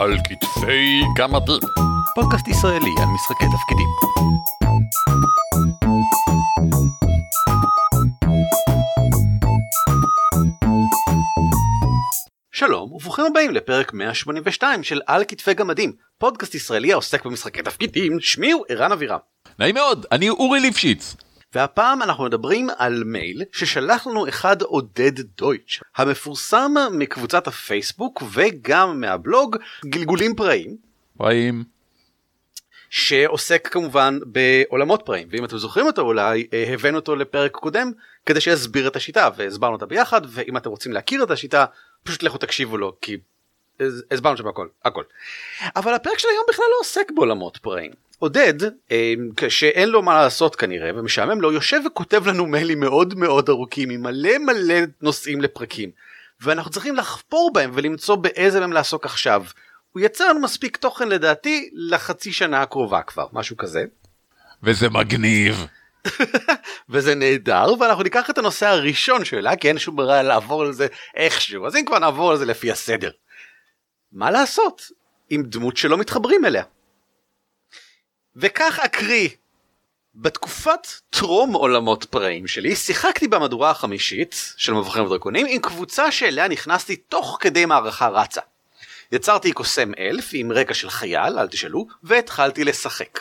על כתפי גמדים. פודקאסט ישראלי על משחקי תפקידים. שלום וברוכים הבאים לפרק 182 של על כתפי גמדים, פודקאסט ישראלי העוסק במשחקי תפקידים, שמי הוא ערן אבירם. נעים מאוד, אני אורי ליפשיץ. והפעם אנחנו מדברים על מייל ששלח לנו אחד עודד דויטש, המפורסם מקבוצת הפייסבוק וגם מהבלוג גלגולים פראיים, פראים. שעוסק כמובן בעולמות פראיים, ואם אתם זוכרים אותו אולי אה, הבאנו אותו לפרק קודם כדי שיסביר את השיטה והסברנו אותה ביחד, ואם אתם רוצים להכיר את השיטה פשוט לכו תקשיבו לו כי הס- הסברנו שם הכל, הכל. אבל הפרק של היום בכלל לא עוסק בעולמות פראיים. עודד, אה, שאין לו מה לעשות כנראה ומשעמם לו, יושב וכותב לנו מיילים מאוד מאוד ארוכים עם מלא מלא נושאים לפרקים. ואנחנו צריכים לחפור בהם ולמצוא באיזה מהם לעסוק עכשיו. הוא יצא לנו מספיק תוכן לדעתי לחצי שנה הקרובה כבר, משהו כזה. וזה מגניב. וזה נהדר ואנחנו ניקח את הנושא הראשון שלה כי אין שום ברירה לעבור על זה איכשהו אז אם כבר נעבור על זה לפי הסדר. מה לעשות עם דמות שלא מתחברים אליה. וכך אקריא. בתקופת טרום עולמות פראים שלי שיחקתי במהדורה החמישית של מבחרים ודרקונים עם קבוצה שאליה נכנסתי תוך כדי מערכה רצה. יצרתי קוסם אלף עם רקע של חייל, אל תשאלו, והתחלתי לשחק.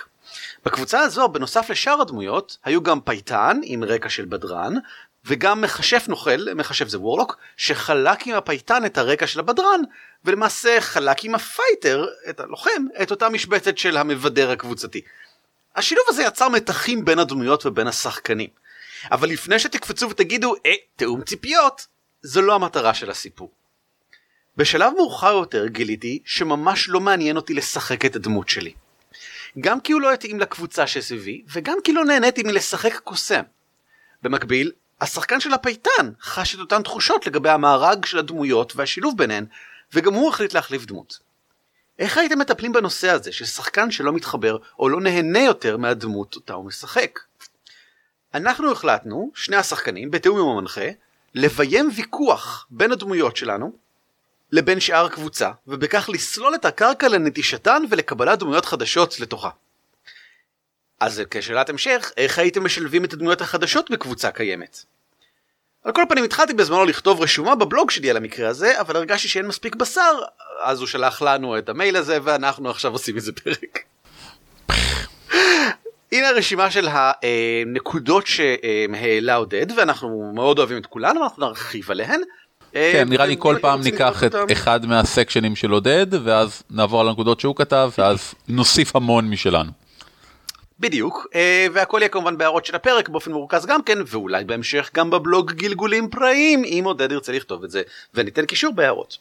בקבוצה הזו, בנוסף לשאר הדמויות, היו גם פייטן עם רקע של בדרן, וגם מכשף נוכל, מכשף זה warlock, שחלק עם הפייטן את הרקע של הבדרן, ולמעשה חלק עם ה fighter, את הלוחם, את אותה משבצת של המבדר הקבוצתי. השילוב הזה יצר מתחים בין הדמויות ובין השחקנים. אבל לפני שתקפצו ותגידו, אה, תיאום ציפיות, זו לא המטרה של הסיפור. בשלב מאוחר יותר גיליתי שממש לא מעניין אותי לשחק את הדמות שלי. גם כי הוא לא התאים לקבוצה שסביבי, וגם כי לא נהניתי מלשחק קוסם. במקביל, השחקן של הפייטן חש את אותן תחושות לגבי המארג של הדמויות והשילוב ביניהן, וגם הוא החליט להחליף דמות. איך הייתם מטפלים בנושא הזה של שחקן שלא מתחבר או לא נהנה יותר מהדמות אותה הוא משחק? אנחנו החלטנו, שני השחקנים, בתיאום עם המנחה, לביים ויכוח בין הדמויות שלנו לבין שאר הקבוצה, ובכך לסלול את הקרקע לנטישתן ולקבלת דמויות חדשות לתוכה. אז כשאלת המשך, איך הייתם משלבים את הדמויות החדשות בקבוצה קיימת? על כל פנים התחלתי בזמנו לכתוב רשומה בבלוג שלי על המקרה הזה, אבל הרגשתי שאין מספיק בשר, אז הוא שלח לנו את המייל הזה ואנחנו עכשיו עושים מזה פרק. הנה הרשימה של הנקודות שהעלה עודד ואנחנו מאוד אוהבים את כולן ואנחנו נרחיב עליהן. כן, נראה לי ואם כל פעם ניקח את אחד מהסקשנים של עודד, ואז נעבור על הנקודות שהוא כתב, ואז נוסיף המון משלנו. בדיוק, אה, והכל יהיה כמובן בהערות של הפרק באופן מרוכז גם כן, ואולי בהמשך גם בבלוג גלגולים פראיים, אם עודד ירצה לכתוב את זה, וניתן קישור בהערות.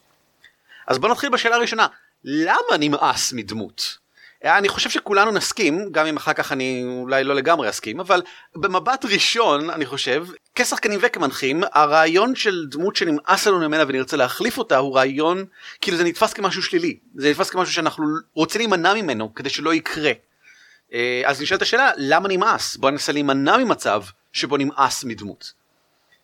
אז בוא נתחיל בשאלה הראשונה, למה נמאס מדמות? אה, אני חושב שכולנו נסכים, גם אם אחר כך אני אולי לא לגמרי אסכים, אבל במבט ראשון, אני חושב, כשחקנים וכמנחים, הרעיון של דמות שנמאס לנו ממנה ונרצה להחליף אותה הוא רעיון, כאילו זה נתפס כמשהו שלילי, זה נתפס כמשהו שאנחנו רוצים להימנע ממנו כדי שלא יקרה. אה, אז נשאלת השאלה למה נמאס בוא ננסה להימנע ממצב שבו נמאס מדמות.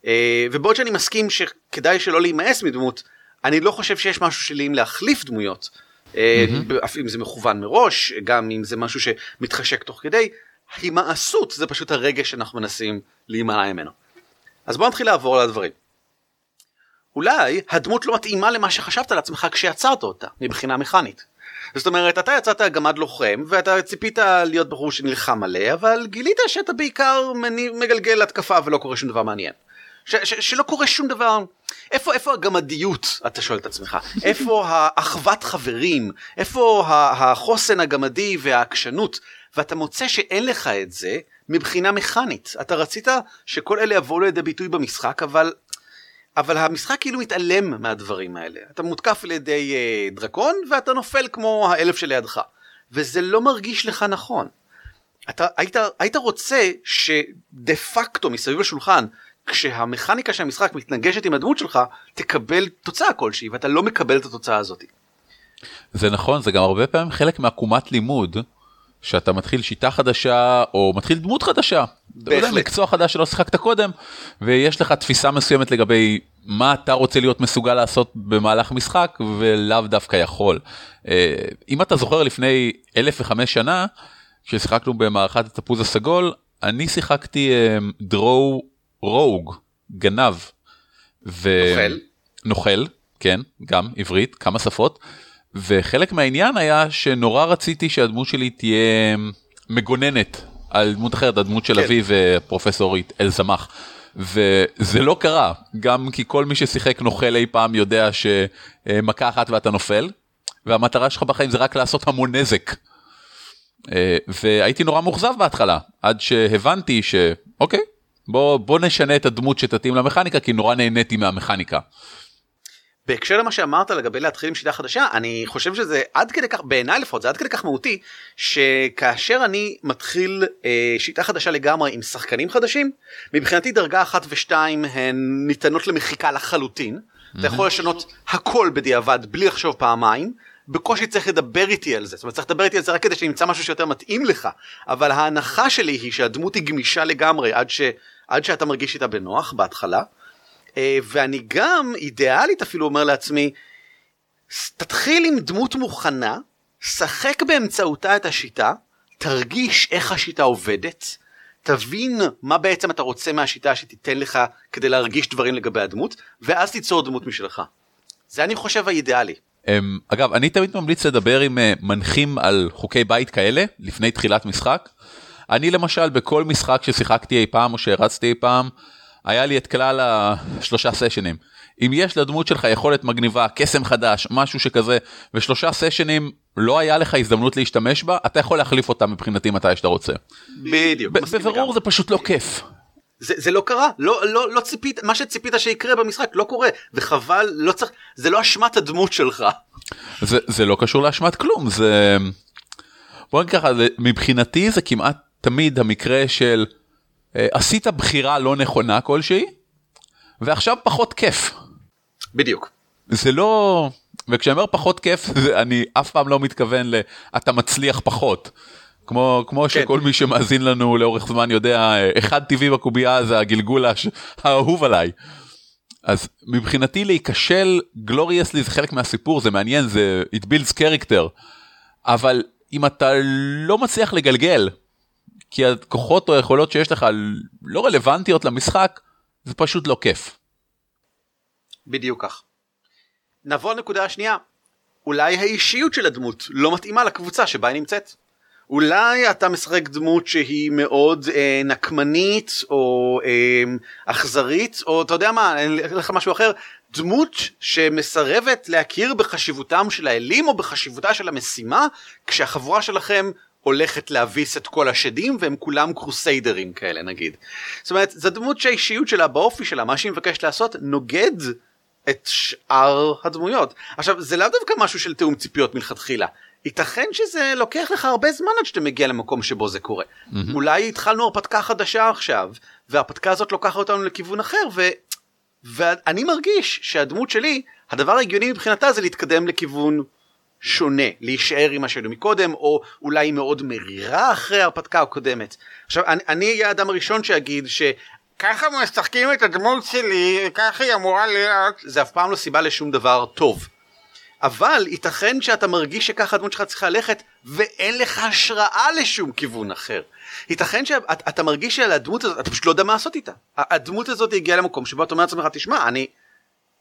אה, ובעוד שאני מסכים שכדאי שלא להימאס מדמות אני לא חושב שיש משהו שלי עם להחליף דמויות. אה, אף אם זה מכוון מראש גם אם זה משהו שמתחשק תוך כדי הימאסות זה פשוט הרגש שאנחנו מנסים להימנע ממנו. אז בוא נתחיל לעבור על הדברים. אולי הדמות לא מתאימה למה שחשבת על עצמך כשיצרת אותה מבחינה מכנית. זאת אומרת אתה יצאת גמד לוחם ואתה ציפית להיות בחור שנלחם מלא אבל גילית שאתה בעיקר מגלגל התקפה ולא קורה שום דבר מעניין. ש- ש- שלא קורה שום דבר. איפה איפה הגמדיות אתה שואל את עצמך? איפה האחוות חברים? איפה החוסן הגמדי והעקשנות? ואתה מוצא שאין לך את זה מבחינה מכנית. אתה רצית שכל אלה יבואו לידי ביטוי במשחק אבל אבל המשחק כאילו מתעלם מהדברים האלה. אתה מותקף על ידי אה, דרקון ואתה נופל כמו האלף שלידך. וזה לא מרגיש לך נכון. אתה היית, היית רוצה שדה פקטו מסביב לשולחן, כשהמכניקה של המשחק מתנגשת עם הדמות שלך, תקבל תוצאה כלשהי, ואתה לא מקבל את התוצאה הזאת. זה נכון, זה גם הרבה פעמים חלק מעקומת לימוד, שאתה מתחיל שיטה חדשה, או מתחיל דמות חדשה. אתה יודע, בהחלט. מקצוע חדש שלא שיחקת קודם, ויש לך תפיסה מסוימת לגבי מה אתה רוצה להיות מסוגל לעשות במהלך משחק ולאו דווקא יכול. אה, אם אתה זוכר לפני אלף וחמש שנה, כששיחקנו במערכת התפוז הסגול, אני שיחקתי דרו רוג, גנב. ו... נוכל. נוכל, כן, גם עברית, כמה שפות. וחלק מהעניין היה שנורא רציתי שהדמות שלי תהיה מגוננת על דמות אחרת, הדמות של כן. אבי ופרופסורית אלזמח. וזה לא קרה, גם כי כל מי ששיחק נוכל אי פעם יודע שמכה אחת ואתה נופל, והמטרה שלך בחיים זה רק לעשות המון נזק. אה, והייתי נורא מאוכזב בהתחלה, עד שהבנתי שאוקיי, בוא, בוא נשנה את הדמות שתתאים למכניקה, כי נורא נהניתי מהמכניקה. בהקשר למה שאמרת לגבי להתחיל עם שיטה חדשה אני חושב שזה עד כדי כך בעיניי לפחות זה עד כדי כך מהותי שכאשר אני מתחיל אה, שיטה חדשה לגמרי עם שחקנים חדשים מבחינתי דרגה אחת ושתיים הן ניתנות למחיקה לחלוטין mm-hmm. אתה יכול לשנות הכל בדיעבד בלי לחשוב פעמיים בקושי צריך לדבר איתי על זה זאת אומרת צריך לדבר איתי על זה רק כדי שנמצא משהו שיותר מתאים לך אבל ההנחה שלי היא שהדמות היא גמישה לגמרי עד, ש, עד שאתה מרגיש איתה בנוח בהתחלה. אה, ואני גם אידיאלית אפילו אומר לעצמי, תתחיל עם דמות מוכנה, שחק באמצעותה את השיטה, תרגיש איך השיטה עובדת, תבין מה בעצם אתה רוצה מהשיטה שתיתן לך כדי להרגיש דברים לגבי הדמות, ואז תיצור דמות משלך. זה אני חושב האידיאלי. אמ, אגב, אני תמיד ממליץ לדבר עם אה, מנחים על חוקי בית כאלה, לפני תחילת משחק. אני למשל, בכל משחק ששיחקתי אי פעם או שהרצתי אי פעם, היה לי את כלל השלושה סשנים. אם יש לדמות שלך יכולת מגניבה, קסם חדש, משהו שכזה, ושלושה סשנים לא היה לך הזדמנות להשתמש בה, אתה יכול להחליף אותה מבחינתי מתי שאתה רוצה. בדיוק. בבירור זה פשוט לא כיף. זה, זה לא קרה, לא, לא, לא ציפית, מה שציפית שיקרה במשחק לא קורה, וחבל, לא צריך, זה לא אשמת הדמות שלך. זה, זה לא קשור לאשמת כלום, זה... בוא נגיד ככה, מבחינתי זה כמעט תמיד המקרה של עשית בחירה לא נכונה כלשהי, ועכשיו פחות כיף. בדיוק. זה לא, וכשאני אומר פחות כיף, אני אף פעם לא מתכוון ל... אתה מצליח פחות. כמו, כמו כן. שכל מי שמאזין לנו לאורך זמן יודע, אחד טבעי בקובייה זה הגלגול האהוב עליי. אז מבחינתי להיכשל גלוריאסלי זה חלק מהסיפור, זה מעניין, זה it builds character. אבל אם אתה לא מצליח לגלגל, כי הכוחות או היכולות שיש לך לא רלוונטיות למשחק, זה פשוט לא כיף. בדיוק כך. נבוא לנקודה השנייה, אולי האישיות של הדמות לא מתאימה לקבוצה שבה היא נמצאת. אולי אתה משחק דמות שהיא מאוד אה, נקמנית או אה, אכזרית או אתה יודע מה, אני אגיד לך משהו אחר, דמות שמסרבת להכיר בחשיבותם של האלים או בחשיבותה של המשימה כשהחבורה שלכם הולכת להביס את כל השדים והם כולם קרוסיידרים כאלה נגיד. זאת אומרת זו דמות שהאישיות שלה באופי שלה מה שהיא מבקשת לעשות נוגד את שאר הדמויות. עכשיו זה לאו דווקא משהו של תיאום ציפיות מלכתחילה. ייתכן שזה לוקח לך הרבה זמן עד שאתה מגיע למקום שבו זה קורה. Mm-hmm. אולי התחלנו הרפתקה חדשה עכשיו וההרפתקה הזאת לוקחת אותנו לכיוון אחר ו... ואני מרגיש שהדמות שלי הדבר ההגיוני מבחינתה זה להתקדם לכיוון שונה, להישאר עם מה שהיינו מקודם, או אולי מאוד מרירה אחרי ההרפתקה הקודמת. עכשיו, אני אהיה האדם הראשון שיגיד ש... ככה משחקים את הדמות שלי, ככה היא אמורה להיות. זה אף פעם לא סיבה לשום דבר טוב. אבל ייתכן שאתה מרגיש שככה הדמות שלך צריכה ללכת ואין לך השראה לשום כיוון אחר. ייתכן שאתה מרגיש שעל הדמות הזאת, אתה פשוט לא יודע מה לעשות איתה. הדמות הזאת הגיעה למקום שבו אתה אומר לעצמך, תשמע, אני,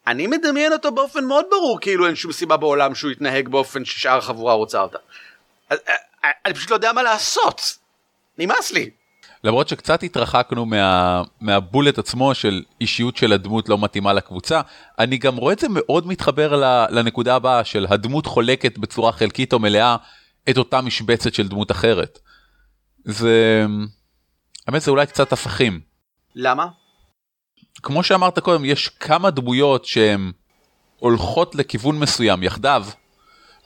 אני מדמיין אותו באופן מאוד ברור כאילו אין שום סיבה בעולם שהוא יתנהג באופן ששאר החבורה רוצה אותה. אה, אה, אני פשוט לא יודע מה לעשות. נמאס לי. למרות שקצת התרחקנו מה, מהבולט עצמו של אישיות של הדמות לא מתאימה לקבוצה, אני גם רואה את זה מאוד מתחבר לנקודה הבאה של הדמות חולקת בצורה חלקית או מלאה את אותה משבצת של דמות אחרת. זה... האמת זה אולי קצת הפכים. למה? כמו שאמרת קודם, יש כמה דמויות שהן הולכות לכיוון מסוים יחדיו,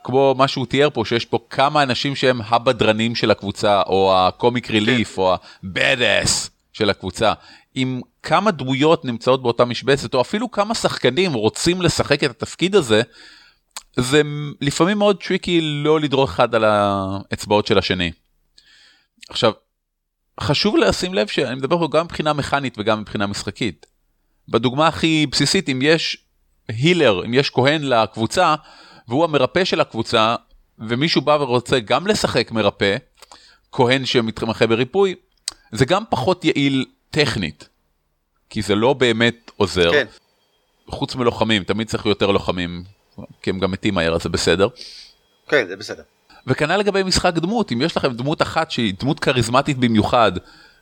כמו מה שהוא תיאר פה, שיש פה כמה אנשים שהם הבדרנים של הקבוצה, או ה comic relief, כן. או ה-bad ass של הקבוצה. אם כמה דמויות נמצאות באותה משבצת, או אפילו כמה שחקנים רוצים לשחק את התפקיד הזה, זה לפעמים מאוד טריקי לא לדרוך אחד על האצבעות של השני. עכשיו, חשוב לשים לב שאני מדבר פה גם מבחינה מכנית וגם מבחינה משחקית. בדוגמה הכי בסיסית אם יש הילר אם יש כהן לקבוצה והוא המרפא של הקבוצה ומישהו בא ורוצה גם לשחק מרפא כהן שמתמחה בריפוי זה גם פחות יעיל טכנית כי זה לא באמת עוזר כן. חוץ מלוחמים תמיד צריך יותר לוחמים כי הם גם מתים מהר אז זה בסדר. כן, זה בסדר. וכנ"ל לגבי משחק דמות אם יש לכם דמות אחת שהיא דמות כריזמטית במיוחד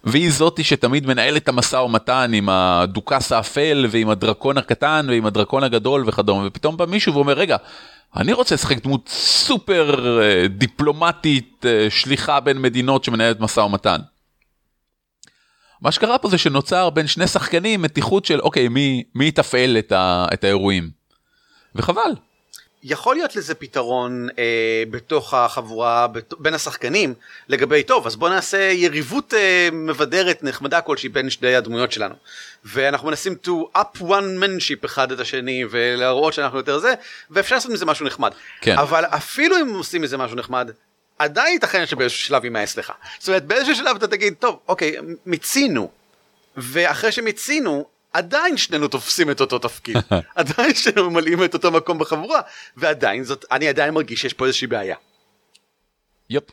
והיא זאתי שתמיד מנהלת את המשא ומתן עם הדוכס האפל ועם הדרקון הקטן ועם הדרקון הגדול וכדומה ופתאום בא מישהו ואומר רגע אני רוצה לשחק דמות סופר אה, דיפלומטית אה, שליחה בין מדינות שמנהלת משא ומתן. מה שקרה פה זה שנוצר בין שני שחקנים מתיחות של אוקיי מי מי יתפעל את, ה, את האירועים. וחבל יכול להיות לזה פתרון אה, בתוך החבורה בת... בין השחקנים לגבי טוב אז בוא נעשה יריבות אה, מבדרת נחמדה כלשהי בין שני הדמויות שלנו. ואנחנו מנסים to up one manship אחד את השני ולהראות שאנחנו יותר זה ואפשר לעשות מזה משהו נחמד. כן. אבל אפילו אם עושים מזה משהו נחמד עדיין ייתכן שבאיזשהו שלב יימאס לך. זאת אומרת באיזשהו שלב אתה תגיד טוב אוקיי מיצינו. ואחרי שמיצינו עדיין שנינו תופסים את אותו תפקיד. עדיין שנינו ממלאים את אותו מקום בחבורה ועדיין זאת אני עדיין מרגיש שיש פה איזושהי בעיה. יופ.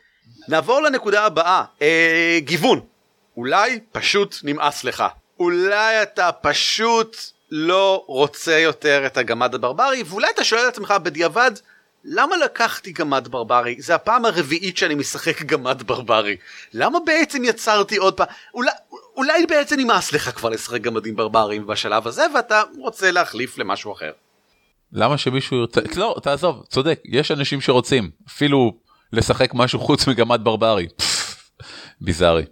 נעבור לנקודה הבאה. אה, גיוון. אולי פשוט נמאס לך. אולי אתה פשוט לא רוצה יותר את הגמד הברברי ואולי אתה שואל את עצמך בדיעבד למה לקחתי גמד ברברי? זה הפעם הרביעית שאני משחק גמד ברברי. למה בעצם יצרתי עוד פעם? אולי, אולי בעצם נמאס לך כבר לשחק גמדים ברברים בשלב הזה ואתה רוצה להחליף למשהו אחר. למה שמישהו ירצה לא תעזוב צודק יש אנשים שרוצים אפילו לשחק משהו חוץ מגמד ברברי. ביזארי.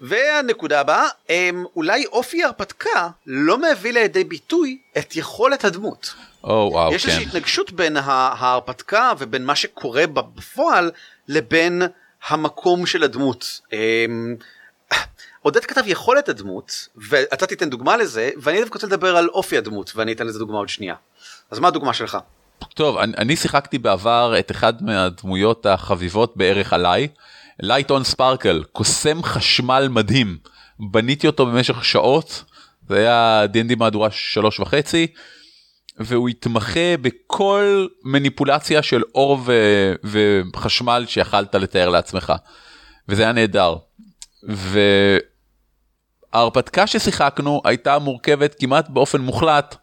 והנקודה הבאה הם, אולי אופי ההרפתקה לא מביא לידי ביטוי את יכולת הדמות. או וואו יש כן. איזושהי התנגשות בין ההרפתקה ובין מה שקורה בפועל לבין המקום של הדמות. עודד כתב יכולת הדמות ואתה תיתן דוגמה לזה ואני דווקא רוצה לדבר על אופי הדמות ואני אתן לזה דוגמה עוד שנייה. אז מה הדוגמה שלך? טוב אני, אני שיחקתי בעבר את אחד מהדמויות החביבות בערך עליי. light and sparkle קוסם חשמל מדהים בניתי אותו במשך שעות זה היה D&D מהדורה שלוש וחצי והוא התמחה בכל מניפולציה של אור ו... וחשמל שיכלת לתאר לעצמך וזה היה נהדר. וההרפתקה ששיחקנו הייתה מורכבת כמעט באופן מוחלט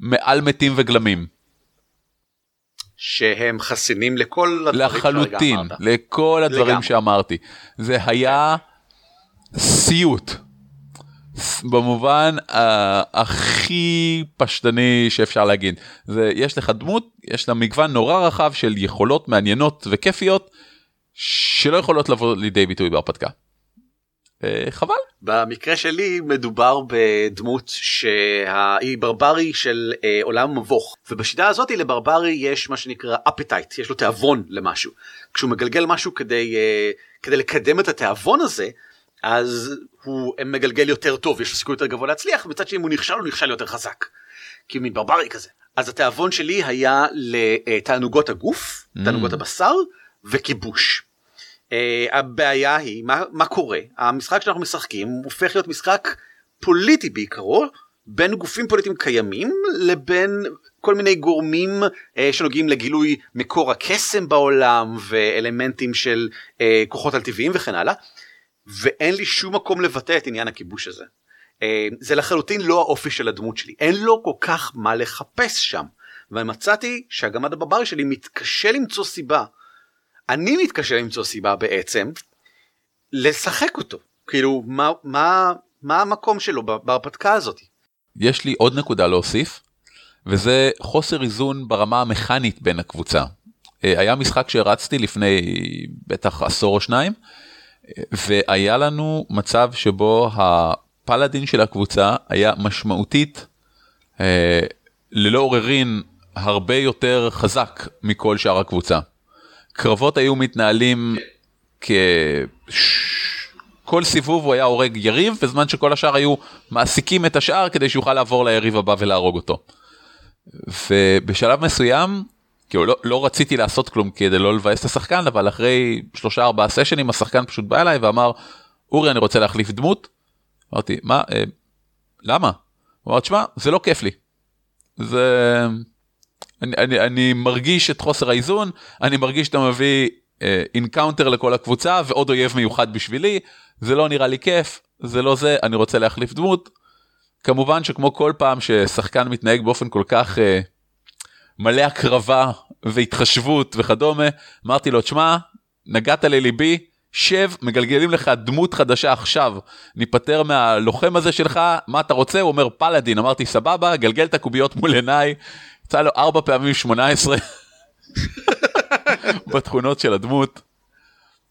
מעל מתים וגלמים. שהם חסינים לכל הדברים לחלוטין. לכל הדברים לגמרי. שאמרתי זה היה סיוט במובן uh, הכי פשטני שאפשר להגיד זה יש לך דמות יש לה מגוון נורא רחב של יכולות מעניינות וכיפיות שלא יכולות לבוא לידי ביטוי בהרפתקה. Uh, חבל. במקרה שלי מדובר בדמות שהיא ברברי של אה, עולם מבוך. ובשיטה הזאת לברברי יש מה שנקרא אפטייט יש לו תיאבון למשהו. כשהוא מגלגל משהו כדי אה, כדי לקדם את התיאבון הזה אז הוא מגלגל יותר טוב יש לו סיכוי יותר גבוה להצליח מצד שני אם הוא נכשל הוא נכשל יותר חזק. כי הוא מין ברברי כזה. אז התיאבון שלי היה לתענוגות הגוף תענוגות הבשר וכיבוש. Uh, הבעיה היא מה, מה קורה? המשחק שאנחנו משחקים הופך להיות משחק פוליטי בעיקרו בין גופים פוליטיים קיימים לבין כל מיני גורמים uh, שנוגעים לגילוי מקור הקסם בעולם ואלמנטים של uh, כוחות על טבעיים וכן הלאה ואין לי שום מקום לבטא את עניין הכיבוש הזה. Uh, זה לחלוטין לא האופי של הדמות שלי. אין לו כל כך מה לחפש שם. ומצאתי שהגמד הברברי שלי מתקשה למצוא סיבה אני מתקשה למצוא סיבה בעצם לשחק אותו כאילו מה מה מה המקום שלו בהרפתקה הזאת. יש לי עוד נקודה להוסיף וזה חוסר איזון ברמה המכנית בין הקבוצה. אה, היה משחק שהרצתי לפני בטח עשור או שניים והיה לנו מצב שבו הפלאדין של הקבוצה היה משמעותית אה, ללא עוררין הרבה יותר חזק מכל שאר הקבוצה. קרבות היו מתנהלים כ... כל סיבוב הוא היה הורג יריב בזמן שכל השאר היו מעסיקים את השאר כדי שיוכל לעבור ליריב הבא ולהרוג אותו. ובשלב מסוים כאילו לא, לא רציתי לעשות כלום כדי לא לבאס את השחקן אבל אחרי שלושה ארבעה סשנים השחקן פשוט בא אליי ואמר אורי אני רוצה להחליף דמות. אמרתי מה אה, למה? הוא אמר, תשמע, זה לא כיף לי. זה... אני, אני, אני מרגיש את חוסר האיזון, אני מרגיש שאתה מביא encounter אה, לכל הקבוצה ועוד אויב מיוחד בשבילי, זה לא נראה לי כיף, זה לא זה, אני רוצה להחליף דמות. כמובן שכמו כל פעם ששחקן מתנהג באופן כל כך אה, מלא הקרבה והתחשבות וכדומה, אמרתי לו, תשמע, נגעת לליבי, שב, מגלגלים לך דמות חדשה עכשיו, ניפטר מהלוחם הזה שלך, מה אתה רוצה? הוא אומר paladin, אמרתי סבבה, גלגל את הקוביות מול עיניי, יצא לו ארבע פעמים 18 בתכונות של הדמות.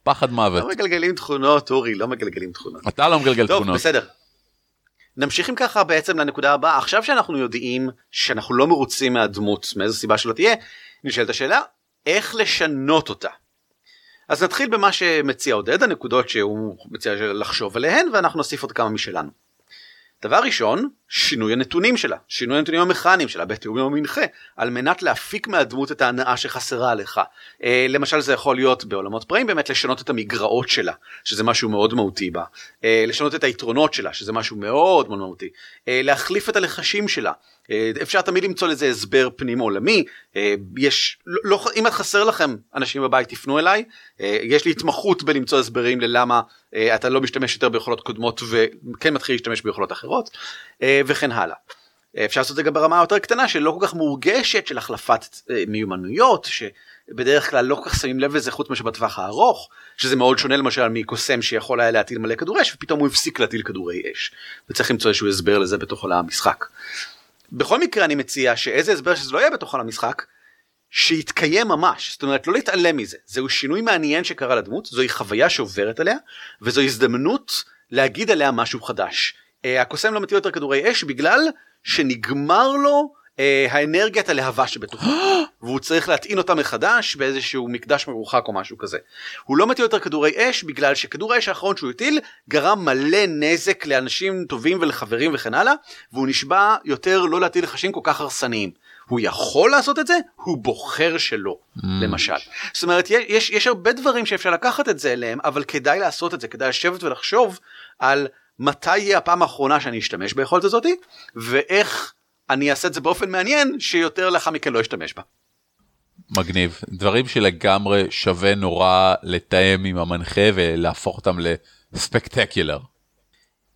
פחד מוות. לא מגלגלים תכונות, אורי, לא מגלגלים תכונות. אתה לא מגלגל טוב, תכונות. בסדר. נמשיך אם ככה בעצם לנקודה הבאה. עכשיו שאנחנו יודעים שאנחנו לא מרוצים מהדמות, מאיזו סיבה שלא תהיה, נשאלת השאלה, איך לשנות אותה? אז נתחיל במה שמציע עודד, הנקודות שהוא מציע לחשוב עליהן, ואנחנו נוסיף עוד כמה משלנו. דבר ראשון, שינוי הנתונים שלה, שינוי הנתונים המכניים שלה בתיאום עם המנחה, על מנת להפיק מהדמות את ההנאה שחסרה לך. אה, למשל זה יכול להיות בעולמות פראים באמת לשנות את המגרעות שלה, שזה משהו מאוד מהותי בה, אה, לשנות את היתרונות שלה, שזה משהו מאוד מאוד מהותי, אה, להחליף את הלחשים שלה, אה, אפשר תמיד למצוא לזה הסבר פנים עולמי, אה, יש, לא, לא, אם את חסר לכם אנשים בבית תפנו אליי, אה, יש לי התמחות בלמצוא הסברים ללמה אתה לא משתמש יותר ביכולות קודמות וכן מתחיל להשתמש ביכולות אחרות וכן הלאה. אה, אפשר לעשות את זה גם ברמה יותר קטנה שלא כל כך מורגשת של החלפת אה, מיומנויות שבדרך כלל לא כל כך שמים לב לזה חוץ מאשר בטווח הארוך שזה מאוד שונה למשל מקוסם שיכול היה להטיל מלא כדורי אש ופתאום הוא הפסיק להטיל כדורי אש וצריך למצוא איזשהו הסבר לזה בתוך עולם המשחק. בכל מקרה אני מציע שאיזה הסבר שזה לא יהיה בתוך עולם המשחק שיתקיים ממש זאת אומרת לא להתעלם מזה זהו שינוי מעניין שקרה לדמות זוהי חוויה שעוברת עליה וזו הזדמנות להגיד עליה משהו חדש. אה, הקוסם לא מטיל יותר כדורי אש בגלל שנגמר לו אה, האנרגיית הלהבה שבתוכו והוא צריך להטעין אותה מחדש באיזשהו מקדש מרוחק או משהו כזה. הוא לא מטיל יותר כדורי אש בגלל שכדור האש האחרון שהוא הטיל גרם מלא נזק לאנשים טובים ולחברים וכן הלאה והוא נשבע יותר לא להטיל לחשים כל כך הרסניים. הוא יכול לעשות את זה, הוא בוחר שלא, mm. למשל. זאת אומרת, יש, יש הרבה דברים שאפשר לקחת את זה אליהם, אבל כדאי לעשות את זה, כדאי לשבת ולחשוב על מתי יהיה הפעם האחרונה שאני אשתמש ביכולת הזאתי, ואיך אני אעשה את זה באופן מעניין שיותר לאחר מכן לא אשתמש בה. מגניב דברים שלגמרי שווה נורא לתאם עם המנחה ולהפוך אותם לספקטקולר.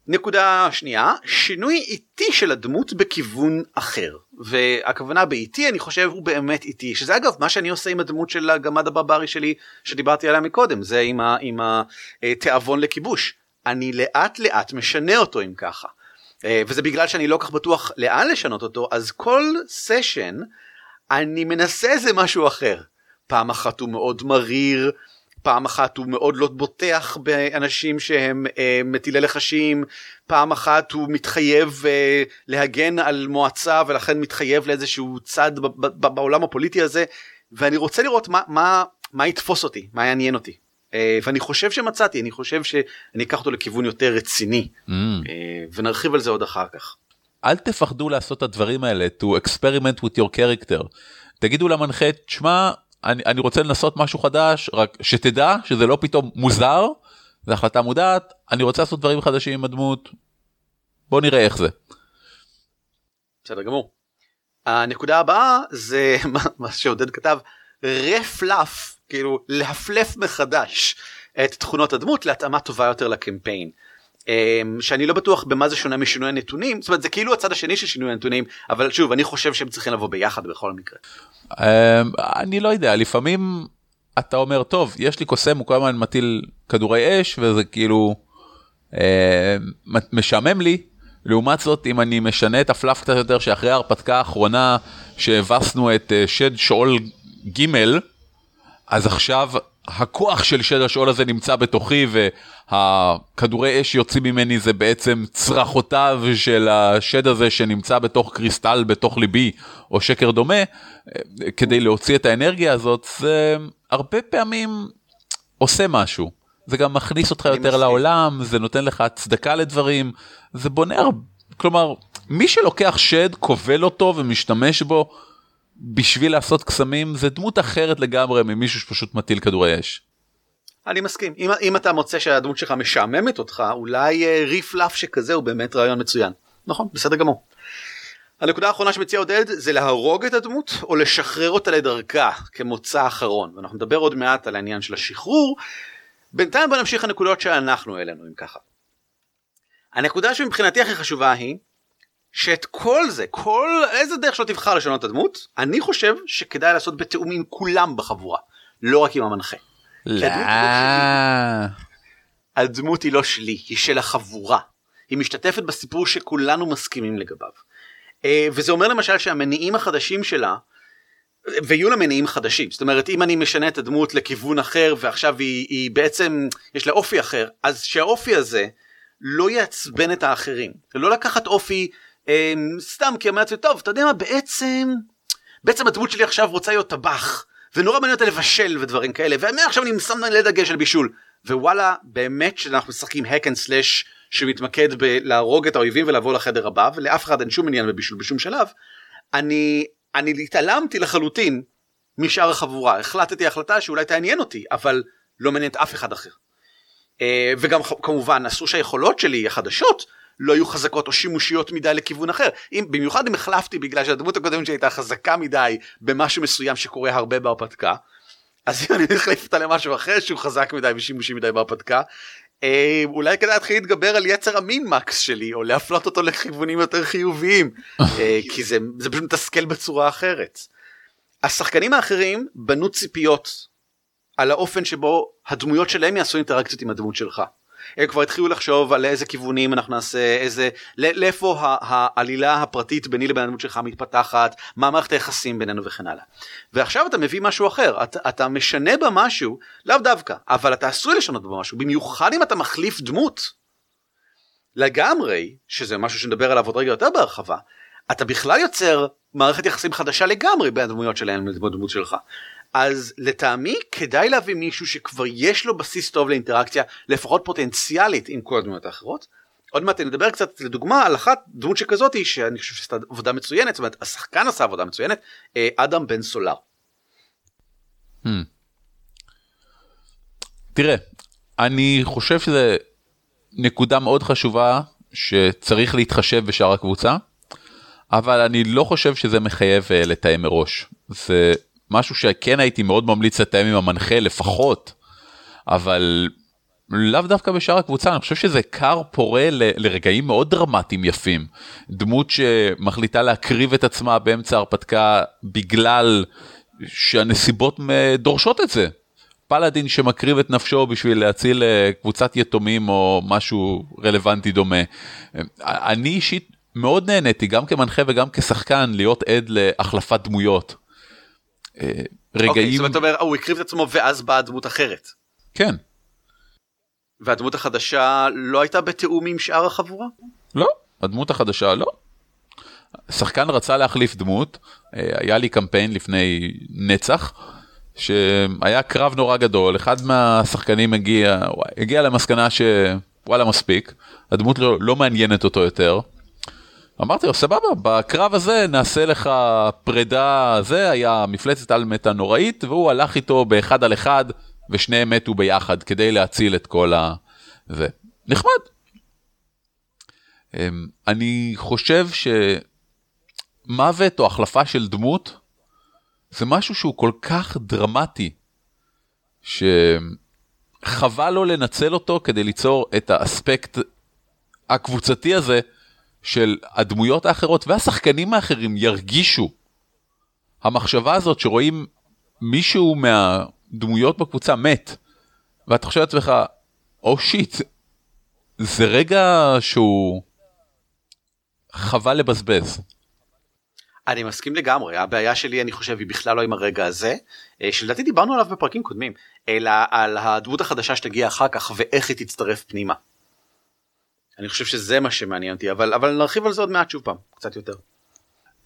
נקודה שנייה, שינוי איטי של הדמות בכיוון אחר. והכוונה באיטי אני חושב הוא באמת איטי, שזה אגב מה שאני עושה עם הדמות של הגמד הברברי שלי שדיברתי עליה מקודם, זה עם, ה, עם התיאבון לכיבוש. אני לאט לאט משנה אותו אם ככה. אה, וזה בגלל שאני לא כך בטוח לאן לשנות אותו, אז כל סשן אני מנסה איזה משהו אחר. פעם אחת הוא מאוד מריר, פעם אחת הוא מאוד לא בוטח באנשים שהם אה, מטילי לחשים, פעם אחת הוא מתחייב אה, להגן על מועצה ולכן מתחייב לאיזשהו צד בעולם הפוליטי הזה, ואני רוצה לראות מה, מה, מה יתפוס אותי, מה יעניין אותי. אה, ואני חושב שמצאתי, אני חושב שאני אקח אותו לכיוון יותר רציני, mm. אה, ונרחיב על זה עוד אחר כך. אל תפחדו לעשות את הדברים האלה, to experiment with your character. תגידו למנחה, שמע, אני, אני רוצה לנסות משהו חדש, רק שתדע שזה לא פתאום מוזר, זו החלטה מודעת, אני רוצה לעשות דברים חדשים עם הדמות, בוא נראה איך זה. בסדר גמור. הנקודה הבאה זה מה שעודד כתב, רפלף, כאילו להפלף מחדש את תכונות הדמות להתאמה טובה יותר לקמפיין. אמ, שאני לא בטוח במה זה שונה משינוי הנתונים זאת אומרת זה כאילו הצד השני של שינוי הנתונים אבל שוב אני חושב שהם צריכים לבוא ביחד בכל מקרה. אמ, אני לא יודע לפעמים אתה אומר טוב יש לי קוסם הוא כל הזמן מטיל כדורי אש וזה כאילו אמ, משעמם לי לעומת זאת אם אני משנה את הפלאף קצת יותר שאחרי ההרפתקה האחרונה שהבסנו את אה, שד שאול ג' אז עכשיו הכוח של שד השאול הזה נמצא בתוכי והכדורי אש יוצאים ממני זה בעצם צרחותיו של השד הזה שנמצא בתוך קריסטל בתוך ליבי או שקר דומה כדי להוציא את האנרגיה הזאת זה הרבה פעמים עושה משהו זה גם מכניס אותך יותר מסכים. לעולם זה נותן לך הצדקה לדברים זה בונה הרבה כלומר מי שלוקח שד כובל אותו ומשתמש בו בשביל לעשות קסמים זה דמות אחרת לגמרי ממישהו שפשוט מטיל כדורי אש. אני מסכים אם, אם אתה מוצא שהדמות שלך משעממת אותך אולי ריף לאף שכזה הוא באמת רעיון מצוין. נכון, בסדר גמור. הנקודה האחרונה שמציע עודד זה להרוג את הדמות או לשחרר אותה לדרכה כמוצא אחרון ואנחנו נדבר עוד מעט על העניין של השחרור. בינתיים בוא נמשיך לנקודות שאנחנו העלינו אם ככה. הנקודה שמבחינתי הכי חשובה היא שאת כל זה כל איזה דרך שלא תבחר לשנות את הדמות אני חושב שכדאי לעשות בתיאום עם כולם בחבורה לא רק עם המנחה. לא. הדמות היא לא שלי היא של החבורה. היא משתתפת בסיפור שכולנו מסכימים לגביו. אה, וזה אומר למשל שהמניעים החדשים שלה ויהיו לה מניעים חדשים זאת אומרת אם אני משנה את הדמות לכיוון אחר ועכשיו היא, היא בעצם יש לה אופי אחר אז שהאופי הזה לא יעצבן את האחרים לא לקחת אופי אה, סתם כי אמרת טוב אתה יודע מה בעצם בעצם הדמות שלי עכשיו רוצה להיות טבח ונורא מעניין אותה לבשל ודברים כאלה ומעכשיו אני שם לה דגש על בישול ווואלה באמת שאנחנו משחקים hack and slash שמתמקד בלהרוג את האויבים ולבוא לחדר הבא ולאף אחד אין שום עניין בבישול בשום שלב. אני אני התעלמתי לחלוטין משאר החבורה החלטתי החלטה שאולי תעניין אותי אבל לא מעניינת אף אחד אחר. אה, וגם כמובן אסור שהיכולות שלי החדשות לא יהיו חזקות או שימושיות מדי לכיוון אחר אם במיוחד אם החלפתי בגלל שהדמות הקודמת שלי הייתה חזקה מדי במשהו מסוים שקורה הרבה בהרפתקה. אז אם אני מחליף אותה למשהו אחר שהוא חזק מדי ושימושי מדי בהרפתקה אה, אולי כדאי להתחיל להתגבר על יצר המין מקס שלי או להפלות אותו לכיוונים יותר חיוביים אה, כי זה, זה פשוט מתסכל בצורה אחרת. השחקנים האחרים בנו ציפיות על האופן שבו הדמויות שלהם יעשו אינטראקציות עם הדמות שלך. הם כבר התחילו לחשוב על איזה כיוונים אנחנו נעשה איזה לאיפה העלילה הפרטית ביני לבין הדמות שלך מתפתחת מה מערכת היחסים בינינו וכן הלאה. ועכשיו אתה מביא משהו אחר אתה, אתה משנה בה משהו לאו דווקא אבל אתה עשוי לשנות בה משהו במיוחד אם אתה מחליף דמות. לגמרי שזה משהו שנדבר עליו עוד רגע יותר בהרחבה אתה בכלל יוצר מערכת יחסים חדשה לגמרי בין הדמויות שלהם לדמות שלך. אז לטעמי כדאי להביא מישהו שכבר יש לו בסיס טוב לאינטראקציה לפחות פוטנציאלית עם כל הדמויות האחרות. עוד מעט נדבר קצת לדוגמה על אחת דמות שכזאת שאני חושב שעשתה עבודה מצוינת זאת אומרת השחקן עשה עבודה מצוינת אה, אדם בן סולר. Hmm. תראה אני חושב שזה נקודה מאוד חשובה שצריך להתחשב בשאר הקבוצה אבל אני לא חושב שזה מחייב אה, לתאם מראש זה משהו שכן הייתי מאוד ממליץ לתאם עם המנחה לפחות, אבל לאו דווקא בשאר הקבוצה, אני חושב שזה כר פורה ל, לרגעים מאוד דרמטיים יפים. דמות שמחליטה להקריב את עצמה באמצע ההרפתקה בגלל שהנסיבות דורשות את זה. פלאדין שמקריב את נפשו בשביל להציל אה, קבוצת יתומים או משהו רלוונטי דומה. אני אישית מאוד נהניתי גם כמנחה וגם כשחקן להיות עד להחלפת דמויות. אה, רגעים... אוקיי, זאת אומרת, אומר, הוא הקריב את עצמו ואז באה דמות אחרת. כן. והדמות החדשה לא הייתה בתיאום עם שאר החבורה? לא, הדמות החדשה לא. שחקן רצה להחליף דמות, אה, היה לי קמפיין לפני נצח, שהיה קרב נורא גדול, אחד מהשחקנים הגיע, הגיע למסקנה שוואלה מספיק, הדמות לא, לא מעניינת אותו יותר, אמרתי לו סבבה בקרב הזה נעשה לך פרידה זה היה מפלצת על מתה נוראית והוא הלך איתו באחד על אחד ושניהם מתו ביחד כדי להציל את כל ה... זה נחמד. אמ, אני חושב שמוות או החלפה של דמות זה משהו שהוא כל כך דרמטי שחבל לו לנצל אותו כדי ליצור את האספקט הקבוצתי הזה של הדמויות האחרות והשחקנים האחרים ירגישו המחשבה הזאת שרואים מישהו מהדמויות בקבוצה מת ואתה חושב לעצמך או oh שיט זה רגע שהוא חבל לבזבז. אני מסכים לגמרי הבעיה שלי אני חושב היא בכלל לא עם הרגע הזה אה, שלדעתי דיברנו עליו בפרקים קודמים אלא על הדמות החדשה שתגיע אחר כך ואיך היא תצטרף פנימה. אני חושב שזה מה שמעניין אותי אבל אבל נרחיב על זה עוד מעט שוב פעם קצת יותר.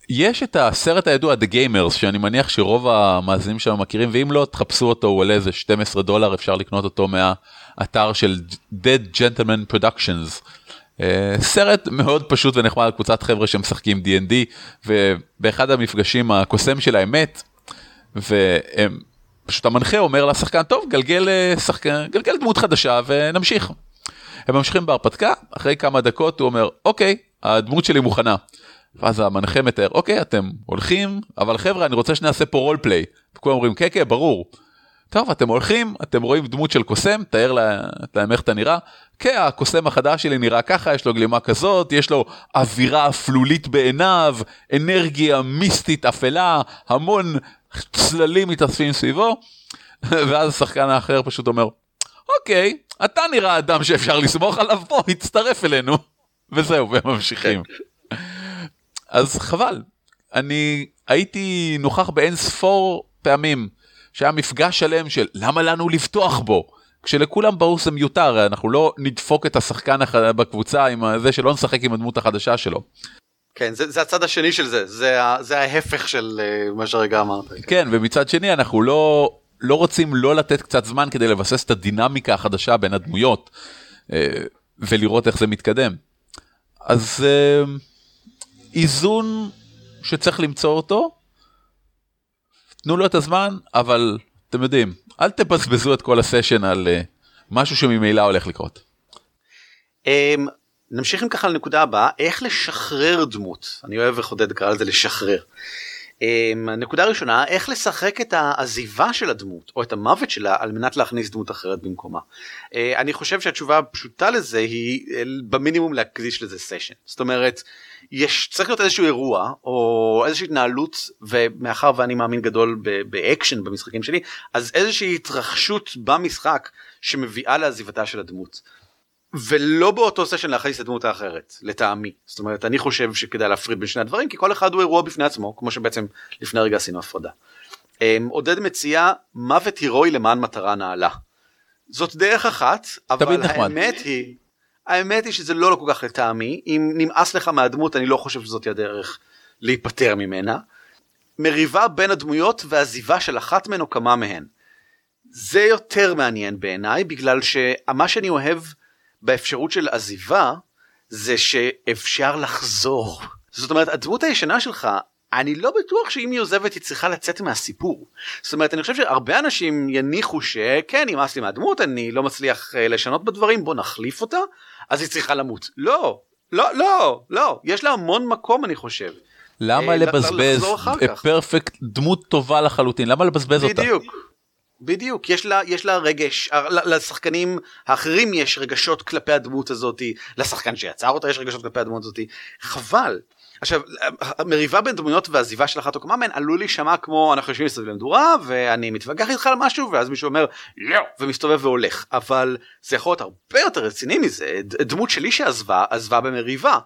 יש את הסרט הידוע The Gamers שאני מניח שרוב המאזינים שם מכירים ואם לא תחפשו אותו הוא עולה איזה 12 דולר אפשר לקנות אותו מהאתר של Dead Gentleman Productions. Uh, סרט מאוד פשוט ונחמד על קבוצת חבר'ה שמשחקים D&D ובאחד המפגשים הקוסם שלהם מת ופשוט המנחה אומר לשחקן טוב גלגל אה, שחקן גלגל דמות חדשה ונמשיך. הם ממשיכים בהרפתקה, אחרי כמה דקות הוא אומר, אוקיי, הדמות שלי מוכנה. ואז המנחה מתאר, אוקיי, אתם הולכים, אבל חבר'ה, אני רוצה שנעשה פה רול פליי. וכולם אומרים, כן, כן, ברור. טוב, אתם הולכים, אתם רואים דמות של קוסם, תאר להם איך אתה נראה. כן, הקוסם החדש שלי נראה ככה, יש לו גלימה כזאת, יש לו אווירה אפלולית בעיניו, אנרגיה מיסטית אפלה, המון צללים מתאספים סביבו. ואז השחקן האחר פשוט אומר, אוקיי, אתה נראה אדם שאפשר לסמוך עליו, בוא, הצטרף אלינו. וזהו, והם ממשיכים. אז חבל, אני הייתי נוכח באין ספור פעמים שהיה מפגש שלם של למה לנו לפתוח בו. כשלכולם ברור זה מיותר, אנחנו לא נדפוק את השחקן בקבוצה עם זה שלא נשחק עם הדמות החדשה שלו. כן, זה, זה הצד השני של זה, זה, זה ההפך של uh, מה שהרגע אמרת. כן, ומצד שני אנחנו לא, לא רוצים לא לתת קצת זמן כדי לבסס את הדינמיקה החדשה בין הדמויות uh, ולראות איך זה מתקדם. אז uh, איזון שצריך למצוא אותו, תנו לו את הזמן, אבל אתם יודעים, אל תבזבזו את כל הסשן על uh, משהו שממילא הולך לקרות. Um, נמשיך עם ככה לנקודה הבאה, איך לשחרר דמות. אני אוהב עודד קרא לזה לשחרר. אממ, נקודה ראשונה, איך לשחק את העזיבה של הדמות, או את המוות שלה, על מנת להכניס דמות אחרת במקומה. אה, אני חושב שהתשובה הפשוטה לזה היא במינימום להקדיש לזה סשן. זאת אומרת, יש צריך להיות איזשהו אירוע או איזושהי התנהלות ומאחר ואני מאמין גדול באקשן במשחקים שלי אז איזושהי התרחשות במשחק שמביאה לעזיבתה של הדמות. ולא באותו סשן להכניס את הדמות האחרת לטעמי זאת אומרת אני חושב שכדאי להפריד בין שני הדברים כי כל אחד הוא אירוע בפני עצמו כמו שבעצם לפני רגע עשינו הפרדה. אמ, עודד מציע מוות הירואי למען מטרה נעלה. זאת דרך אחת אבל האמת היא האמת היא שזה לא, לא כל כך לטעמי, אם נמאס לך מהדמות אני לא חושב שזאת הדרך להיפטר ממנה. מריבה בין הדמויות ועזיבה של אחת מהן או כמה מהן. זה יותר מעניין בעיניי בגלל שמה שאני אוהב באפשרות של עזיבה זה שאפשר לחזור. זאת אומרת הדמות הישנה שלך אני לא בטוח שאם היא עוזבת היא צריכה לצאת מהסיפור. זאת אומרת אני חושב שהרבה אנשים יניחו שכן נמאס לי מהדמות אני לא מצליח אה, לשנות בדברים בוא נחליף אותה אז היא צריכה למות. לא, לא, לא, לא, יש לה המון מקום אני חושב. למה אה, לבזבז פרפקט דמות טובה לחלוטין למה לבזבז אותה? בדיוק. בדיוק יש לה יש לה רגש לשחקנים האחרים יש רגשות כלפי הדמות הזאתי לשחקן שיצר אותה יש רגשות כלפי הדמות הזאתי חבל עכשיו מריבה בין דמויות ועזיבה של אחת עוקמה מהן עלול להישמע כמו אנחנו יושבים מסביב למדורה ואני מתווכח איתך על משהו ואז מישהו אומר לא ומסתובב והולך אבל זה יכול להיות הרבה יותר רציני מזה דמות שלי שעזבה עזבה במריבה.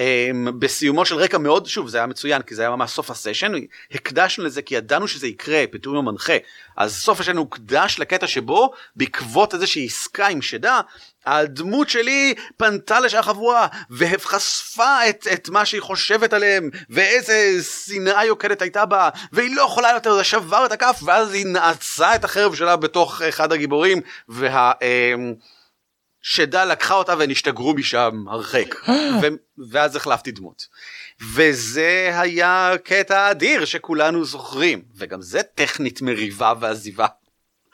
Um, בסיומו של רקע מאוד שוב זה היה מצוין כי זה היה ממש סוף הסשן הקדשנו לזה כי ידענו שזה יקרה בתיאום המנחה. אז סוף השן הוקדש לקטע שבו בעקבות איזושהי עסקה עם שדה הדמות שלי פנתה לשעה חבורה וחשפה את, את מה שהיא חושבת עליהם ואיזה שנאה יוקדת הייתה בה והיא לא יכולה יותר זה שבר את הכף ואז היא נעצה את החרב שלה בתוך אחד הגיבורים וה... אמ, שדה לקחה אותה ונשתגרו משם הרחק ו- ואז החלפתי דמות. וזה היה קטע אדיר שכולנו זוכרים וגם זה טכנית מריבה ועזיבה.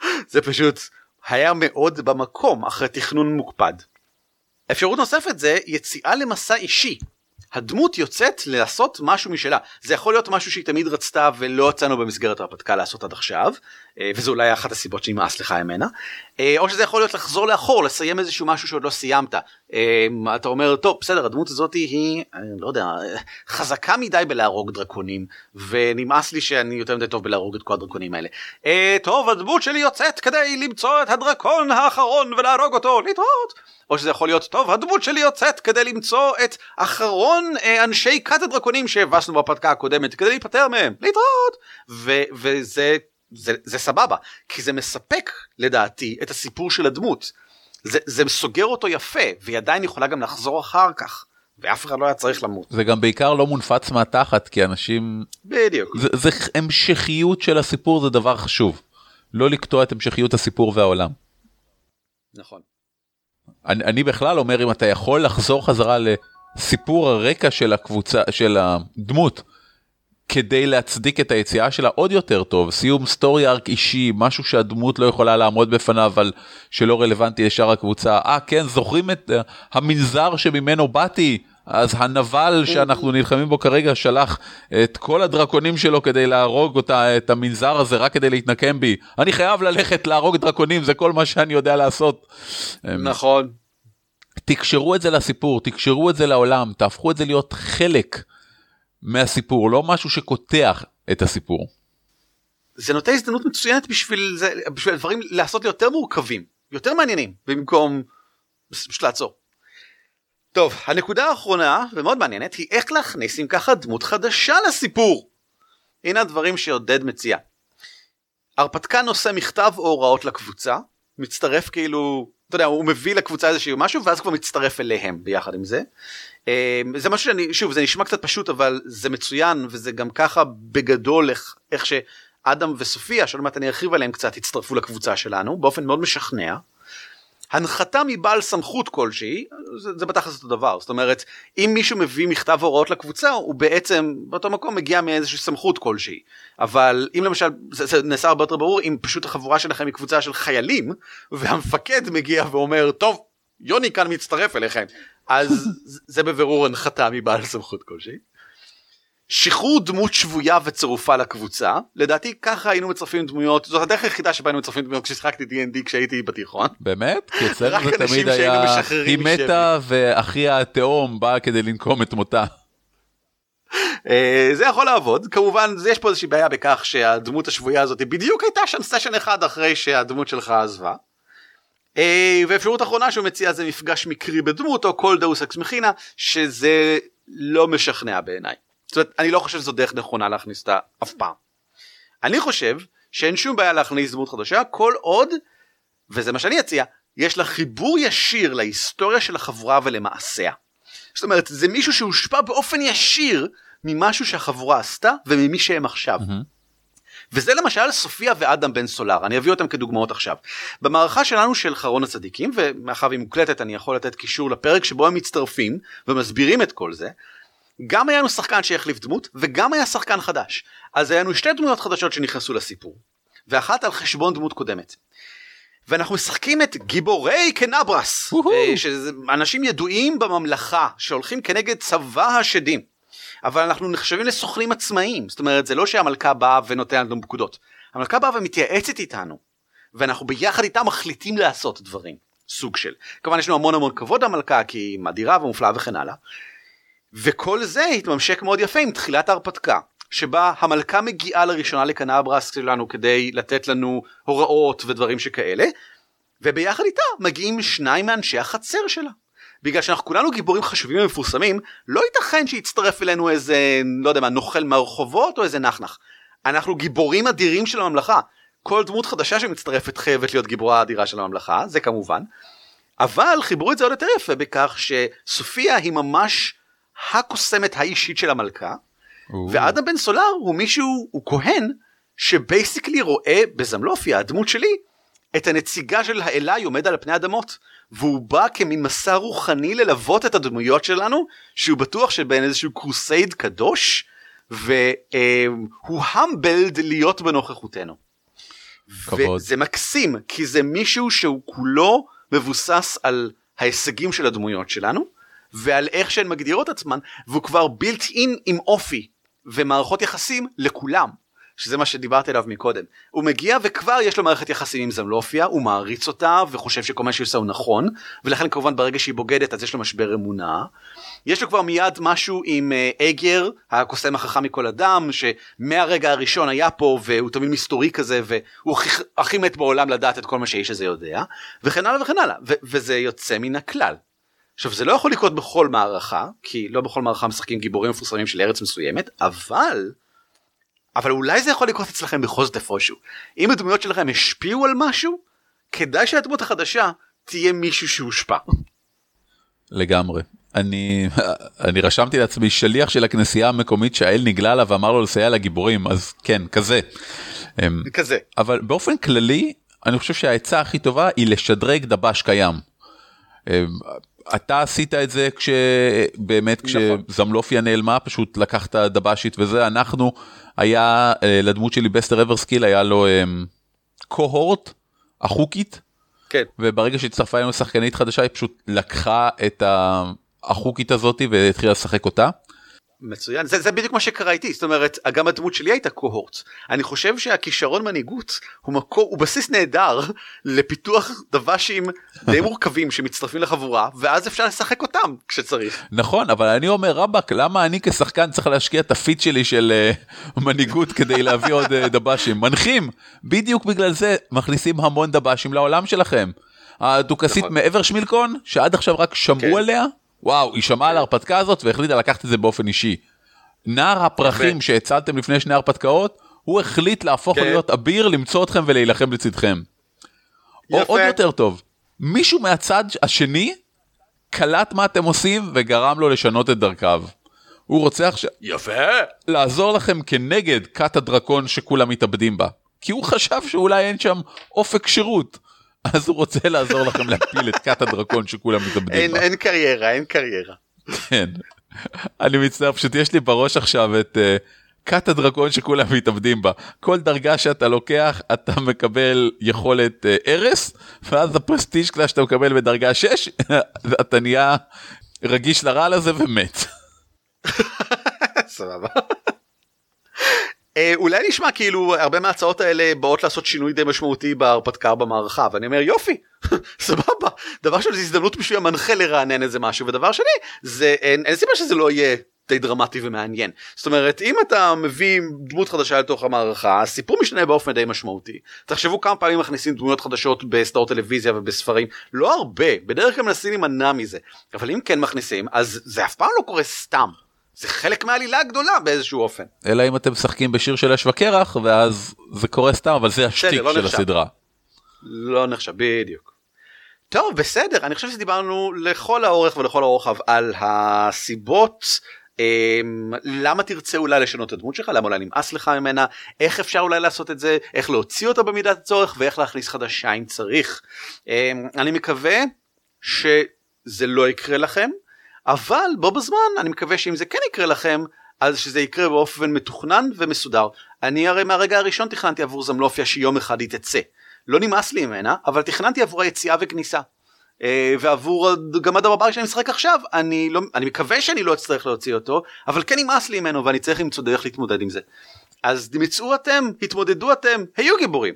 זה פשוט היה מאוד במקום אחרי תכנון מוקפד. אפשרות נוספת זה יציאה למסע אישי. הדמות יוצאת לעשות משהו משלה. זה יכול להיות משהו שהיא תמיד רצתה ולא יצאנו במסגרת ההרפתקה לעשות עד עכשיו, וזו אולי אחת הסיבות שנמאס לך ממנה, אה, או שזה יכול להיות לחזור לאחור, לסיים איזשהו משהו שעוד לא סיימת. אה, אתה אומר, טוב, בסדר, הדמות הזאת היא, אני לא יודע, חזקה מדי בלהרוג דרקונים, ונמאס לי שאני יותר מדי טוב בלהרוג את כל הדרקונים האלה. טוב, הדמות שלי יוצאת כדי למצוא את הדרקון האחרון ולהרוג אותו, להתראות. או שזה יכול להיות טוב הדמות שלי יוצאת כדי למצוא את אחרון אה, אנשי כת הדרקונים שהבסנו בפתקה הקודמת כדי להיפטר מהם להתראות ו- וזה זה, זה סבבה כי זה מספק לדעתי את הסיפור של הדמות זה, זה סוגר אותו יפה והיא עדיין יכולה גם לחזור אחר כך. ואף אחד לא היה צריך למות. זה גם בעיקר לא מונפץ מהתחת כי אנשים בדיוק זה, זה המשכיות של הסיפור זה דבר חשוב לא לקטוע את המשכיות הסיפור והעולם. נכון. אני, אני בכלל אומר אם אתה יכול לחזור חזרה לסיפור הרקע של הקבוצה של הדמות כדי להצדיק את היציאה שלה עוד יותר טוב סיום סטורי ארק אישי משהו שהדמות לא יכולה לעמוד בפניו אבל שלא רלוונטי לשאר הקבוצה אה כן זוכרים את uh, המנזר שממנו באתי אז הנבל שאנחנו נלחמים בו כרגע שלח את כל הדרקונים שלו כדי להרוג אותה, את המנזר הזה רק כדי להתנקם בי. אני חייב ללכת להרוג דרקונים, זה כל מה שאני יודע לעשות. נכון. תקשרו את זה לסיפור, תקשרו את זה לעולם, תהפכו את זה להיות חלק מהסיפור, לא משהו שקוטח את הסיפור. זה נותן הזדמנות מצוינת בשביל זה, בשביל דברים לעשות יותר מורכבים, יותר מעניינים, במקום פשוט לעצור. טוב, הנקודה האחרונה ומאוד מעניינת היא איך להכניס אם ככה דמות חדשה לסיפור. הנה הדברים שעודד מציע. הרפתקן עושה מכתב או הוראות לקבוצה, מצטרף כאילו, אתה יודע, הוא מביא לקבוצה איזשהו משהו ואז כבר מצטרף אליהם ביחד עם זה. אה, זה משהו שאני, שוב, זה נשמע קצת פשוט אבל זה מצוין וזה גם ככה בגדול איך, איך שאדם וסופיה, שעוד מעט אני ארחיב עליהם קצת, הצטרפו לקבוצה שלנו באופן מאוד משכנע. הנחתה מבעל סמכות כלשהי, זה, זה בתכלס אותו דבר, זאת אומרת, אם מישהו מביא מכתב הוראות לקבוצה, הוא בעצם באותו מקום מגיע מאיזושהי סמכות כלשהי. אבל אם למשל, זה, זה נעשה הרבה יותר ברור, אם פשוט החבורה שלכם היא קבוצה של חיילים, והמפקד מגיע ואומר, טוב, יוני כאן מצטרף אליכם, אז זה בבירור הנחתה מבעל סמכות כלשהי. שחרור דמות שבויה וצירופה לקבוצה לדעתי ככה היינו מצרפים דמויות זאת הדרך היחידה שבה היינו מצרפים דמויות כששיחקתי D&D כשהייתי בתיכון. באמת? כי אצלנו זה תמיד היה היא מתה ואחיה התאום בא כדי לנקום את מותה. אה, זה יכול לעבוד כמובן יש פה איזושהי בעיה בכך שהדמות השבויה הזאת בדיוק הייתה שם סשן אחד אחרי שהדמות שלך עזבה. אה, ואפשרות אחרונה שהוא מציע זה מפגש מקרי בדמות או כל דאוס אקס מכינה שזה לא משכנע בעיניי. זאת אומרת, אני לא חושב שזו דרך נכונה להכניס אותה אף פעם. אני חושב שאין שום בעיה להכניס דמות חדשה כל עוד, וזה מה שאני אציע, יש לה חיבור ישיר להיסטוריה של החבורה ולמעשיה. זאת אומרת, זה מישהו שהושפע באופן ישיר ממשהו שהחבורה עשתה וממי שהם עכשיו. Mm-hmm. וזה למשל סופיה ואדם בן סולר, אני אביא אותם כדוגמאות עכשיו. במערכה שלנו של חרון הצדיקים, ומאחר והיא מוקלטת אני יכול לתת קישור לפרק שבו הם מצטרפים ומסבירים את כל זה, גם היה לנו שחקן שהחליף דמות וגם היה שחקן חדש. אז היה לנו שתי דמויות חדשות שנכנסו לסיפור. ואחת על חשבון דמות קודמת. ואנחנו משחקים את גיבורי קנברס, אה, שזה אנשים ידועים בממלכה שהולכים כנגד צבא השדים. אבל אנחנו נחשבים לסוכנים עצמאיים, זאת אומרת זה לא שהמלכה באה ונותנת לנו פקודות. המלכה באה ומתייעצת איתנו, ואנחנו ביחד איתה מחליטים לעשות דברים, סוג של. כמובן יש לנו המון המון כבוד למלכה כי היא מדירה ומופלאה וכן הלאה. וכל זה התממשק מאוד יפה עם תחילת ההרפתקה. שבה המלכה מגיעה לראשונה לקנברס שלנו כדי לתת לנו הוראות ודברים שכאלה וביחד איתה מגיעים שניים מאנשי החצר שלה. בגלל שאנחנו כולנו גיבורים חשובים ומפורסמים לא ייתכן שיצטרף אלינו איזה לא יודע מה נוכל מהרחובות או איזה נחנך. אנחנו גיבורים אדירים של הממלכה כל דמות חדשה שמצטרפת חייבת להיות גיבורה אדירה של הממלכה זה כמובן. אבל חיברו את זה עוד יותר יפה בכך שסופיה היא ממש הקוסמת האישית של המלכה, ואדם בן סולר הוא מישהו, הוא כהן, שבייסיקלי רואה בזמלופיה, הדמות שלי, את הנציגה של האלאי עומד על פני אדמות, והוא בא כמין מסע רוחני ללוות את הדמויות שלנו, שהוא בטוח שבין איזשהו קרוסייד קדוש, והוא המבלד להיות בנוכחותנו. כבוד. וזה מקסים, כי זה מישהו שהוא כולו מבוסס על ההישגים של הדמויות שלנו, ועל איך שהן מגדירות עצמן והוא כבר בילט אין עם אופי ומערכות יחסים לכולם שזה מה שדיברתי עליו מקודם. הוא מגיע וכבר יש לו מערכת יחסים עם זמלופיה הוא מעריץ אותה וחושב שכל מה שהיא עושה הוא נכון ולכן כמובן ברגע שהיא בוגדת אז יש לו משבר אמונה. יש לו כבר מיד משהו עם uh, אגר הקוסם החכם מכל אדם שמהרגע הראשון היה פה והוא תמיד מסתורי כזה והוא הכי, הכי מת בעולם לדעת את כל מה שהאיש הזה יודע וכן הלאה וכן הלאה וזה יוצא מן הכלל עכשיו זה לא יכול לקרות בכל מערכה כי לא בכל מערכה משחקים גיבורים מפורסמים של ארץ מסוימת אבל אבל אולי זה יכול לקרות אצלכם בכל זאת איפשהו אם הדמויות שלכם השפיעו על משהו כדאי שהדמות החדשה תהיה מישהו שהושפע. לגמרי אני אני רשמתי לעצמי שליח של הכנסייה המקומית שהאל נגלה לה ואמר לו לסייע לגיבורים אז כן כזה. אמ, כזה אבל באופן כללי אני חושב שהעצה הכי טובה היא לשדרג דב"ש קיים. אמ, אתה עשית את זה כשבאמת נכון. כשזמלופיה נעלמה פשוט לקחת דב"שית וזה אנחנו היה אה, לדמות שלי בסטר אברסקיל היה לו קוהורט החוקית. כן. וברגע שהצטרפה אלינו שחקנית חדשה היא פשוט לקחה את, החוקית הזאתי והתחילה לשחק אותה. מצוין. זה, זה בדיוק מה שקרה איתי. זאת אומרת גם הדמות שלי הייתה קוהורט. אני חושב שהכישרון מנהיגות הוא מקור הוא בסיס נהדר לפיתוח דב"שים די מורכבים שמצטרפים לחבורה ואז אפשר לשחק אותם כשצריך. נכון אבל אני אומר רבאק למה אני כשחקן צריך להשקיע את הפיט שלי של uh, מנהיגות כדי להביא עוד uh, דב"שים מנחים! בדיוק בגלל זה מכניסים המון דב"שים לעולם שלכם. הדוכסית נכון. מעבר שמילקון שעד עכשיו רק שמעו כן. עליה וואו, היא שמעה על ההרפתקה הזאת והחליטה לקחת את זה באופן אישי. נער הפרחים שהצלתם לפני שני הרפתקאות, הוא החליט להפוך כן. להיות אביר, למצוא אתכם ולהילחם לצדכם. או עוד יותר טוב, מישהו מהצד השני קלט מה אתם עושים וגרם לו לשנות את דרכיו. הוא רוצה עכשיו... יפה. לעזור לכם כנגד כת הדרקון שכולם מתאבדים בה. כי הוא חשב שאולי אין שם אופק שירות. אז הוא רוצה לעזור לכם להפיל את כת הדרקון שכולם מתאבדים בה. אין קריירה, אין קריירה. כן. אני מצטער, פשוט יש לי בראש עכשיו את אה, כת הדרקון שכולם מתאבדים בה. כל דרגה שאתה לוקח, אתה מקבל יכולת אה, הרס, ואז הפרסטיג' קלאס שאתה מקבל בדרגה 6, אתה נהיה רגיש לרעל הזה ומת. סבבה. אה, אולי נשמע כאילו הרבה מההצעות האלה באות לעשות שינוי די משמעותי בהרפתקה במערכה ואני אומר יופי סבבה דבר שני זה הזדמנות בשביל המנחה לרענן איזה משהו ודבר שני זה אין, אין סיבה שזה לא יהיה די דרמטי ומעניין זאת אומרת אם אתה מביא דמות חדשה לתוך המערכה הסיפור משתנה באופן די משמעותי תחשבו כמה פעמים מכניסים דמויות חדשות בסדרות טלוויזיה ובספרים לא הרבה בדרך כלל מנסים להימנע מזה אבל אם כן מכניסים אז זה אף פעם לא קורה סתם. זה חלק מהעלילה הגדולה באיזשהו אופן. אלא אם אתם משחקים בשיר של אש וקרח ואז זה קורה סתם אבל זה השטיק לא של נחשב. הסדרה. לא נחשב בדיוק. טוב בסדר אני חושב שדיברנו לכל האורך ולכל הרוחב על הסיבות אמ, למה תרצה אולי לשנות את הדמות שלך למה אולי נמאס לך ממנה איך אפשר אולי לעשות את זה איך להוציא אותה במידת הצורך ואיך להכניס חדשה אם צריך. אמ, אני מקווה שזה לא יקרה לכם אבל בו בזמן אני מקווה שאם זה כן יקרה לכם אז שזה יקרה באופן מתוכנן ומסודר. אני הרי מהרגע הראשון תכננתי עבור זמלופיה שיום אחד היא תצא. לא נמאס לי ממנה אבל תכננתי עבור היציאה וכניסה. אה, ועבור גמד הבבר שאני משחק עכשיו אני לא אני מקווה שאני לא אצטרך להוציא אותו אבל כן נמאס לי ממנו ואני צריך למצוא דרך להתמודד עם זה. אז מצאו אתם התמודדו אתם היו גיבורים.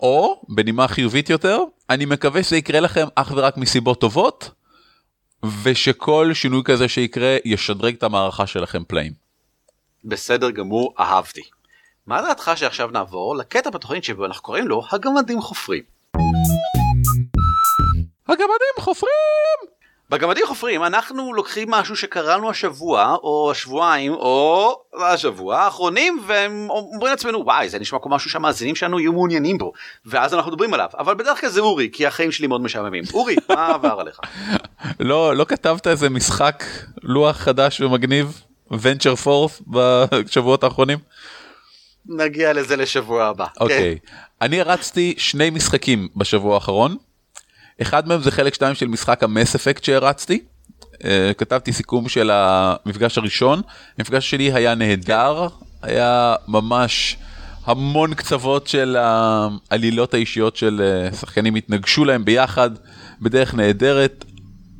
או בנימה חיובית יותר אני מקווה שזה יקרה לכם אך ורק מסיבות טובות ושכל שינוי כזה שיקרה ישדרג את המערכה שלכם פלאים. בסדר גמור, אהבתי. מה דעתך שעכשיו נעבור לקטע בתוכנית שבו אנחנו קוראים לו הגמדים חופרים. הגמדים חופרים! בגמדים חופרים אנחנו לוקחים משהו שקראנו השבוע או השבועיים או השבוע האחרונים והם אומרים לעצמנו וואי זה נשמע כמו משהו שהמאזינים שלנו יהיו מעוניינים בו ואז אנחנו מדברים עליו אבל בדרך כלל זה אורי כי החיים שלי מאוד משעממים אורי מה עבר עליך. לא לא כתבת איזה משחק לוח חדש ומגניב ונצ'ר פורס בשבועות האחרונים. נגיע לזה לשבוע הבא. אוקיי okay. כן. אני רצתי שני משחקים בשבוע האחרון. אחד מהם זה חלק 2 של משחק המס אפקט שהרצתי. Uh, כתבתי סיכום של המפגש הראשון, המפגש שלי היה נהדר, היה ממש המון קצוות של העלילות האישיות של uh, שחקנים התנגשו להם ביחד בדרך נהדרת.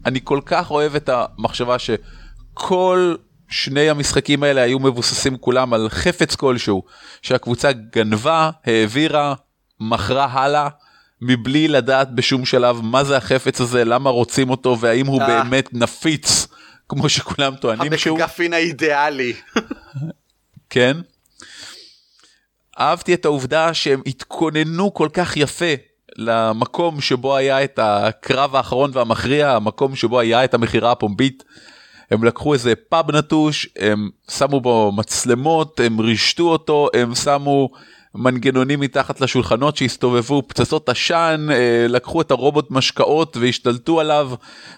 אני כל כך אוהב את המחשבה שכל שני המשחקים האלה היו מבוססים כולם על חפץ כלשהו שהקבוצה גנבה, העבירה, מכרה הלאה. מבלי לדעת בשום שלב מה זה החפץ הזה, למה רוצים אותו והאם הוא אה. באמת נפיץ כמו שכולם טוענים שהוא. המקגפין האידיאלי. כן. אהבתי את העובדה שהם התכוננו כל כך יפה למקום שבו היה את הקרב האחרון והמכריע, המקום שבו היה את המכירה הפומבית. הם לקחו איזה פאב נטוש, הם שמו בו מצלמות, הם רישתו אותו, הם שמו מנגנונים מתחת לשולחנות שהסתובבו פצצות עשן אה, לקחו את הרובוט משקאות והשתלטו עליו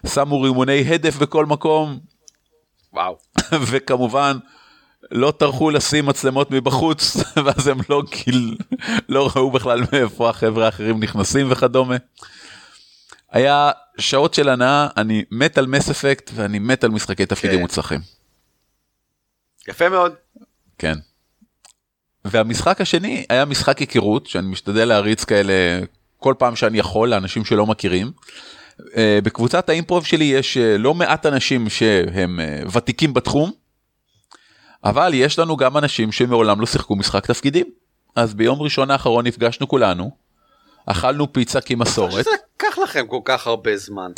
שמו רימוני הדף בכל מקום. וואו. וכמובן לא טרחו לשים מצלמות מבחוץ ואז הם לא גיל לא ראו בכלל מאיפה החברה האחרים נכנסים וכדומה. היה שעות של הנאה אני מת על מס אפקט ואני מת על משחקי תפקידים כן. מוצלחים. יפה מאוד. כן. והמשחק השני היה משחק היכרות שאני משתדל להריץ כאלה כל פעם שאני יכול לאנשים שלא מכירים. אה, בקבוצת האימפרוב שלי יש אה, לא מעט אנשים שהם אה, ותיקים בתחום, אבל יש לנו גם אנשים שמעולם לא שיחקו משחק תפקידים. אז ביום ראשון האחרון נפגשנו כולנו, אכלנו פיצה כמסורת. שזה לקח לכם כל כך הרבה זמן.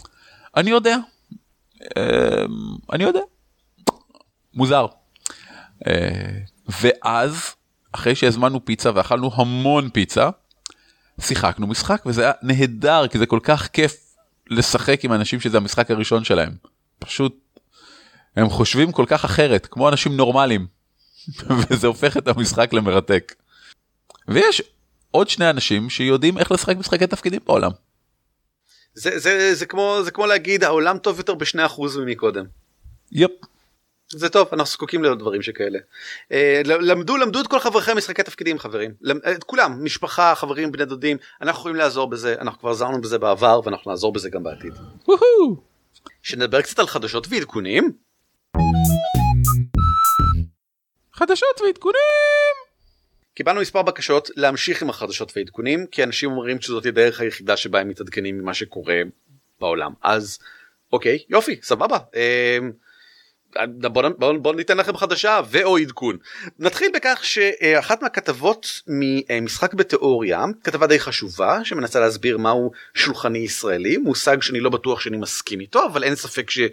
אני יודע. אני יודע. מוזר. ואז, אחרי שהזמנו פיצה ואכלנו המון פיצה, שיחקנו משחק וזה היה נהדר כי זה כל כך כיף לשחק עם אנשים שזה המשחק הראשון שלהם. פשוט, הם חושבים כל כך אחרת, כמו אנשים נורמליים. וזה הופך את המשחק למרתק. ויש עוד שני אנשים שיודעים איך לשחק משחקי תפקידים בעולם. זה, זה, זה, כמו, זה כמו להגיד העולם טוב יותר בשני אחוז ממקודם. יפ. זה טוב אנחנו זקוקים לעוד דברים שכאלה. אה, למדו למדו את כל חבריכם משחקי תפקידים חברים למ- את כולם משפחה חברים בני דודים אנחנו יכולים לעזור בזה אנחנו כבר עזרנו בזה בעבר ואנחנו נעזור בזה גם בעתיד. שנדבר קצת על חדשות ועדכונים חדשות ועדכונים. קיבלנו מספר בקשות להמשיך עם החדשות והעדכונים כי אנשים אומרים שזאת הדרך היחידה שבה הם מתעדכנים ממה שקורה בעולם אז אוקיי יופי סבבה. בוא, בוא, בוא ניתן לכם חדשה ואו עדכון. נתחיל בכך שאחת מהכתבות ממשחק בתיאוריה, כתבה די חשובה שמנסה להסביר מהו שולחני ישראלי, מושג שאני לא בטוח שאני מסכים איתו אבל אין ספק קיים.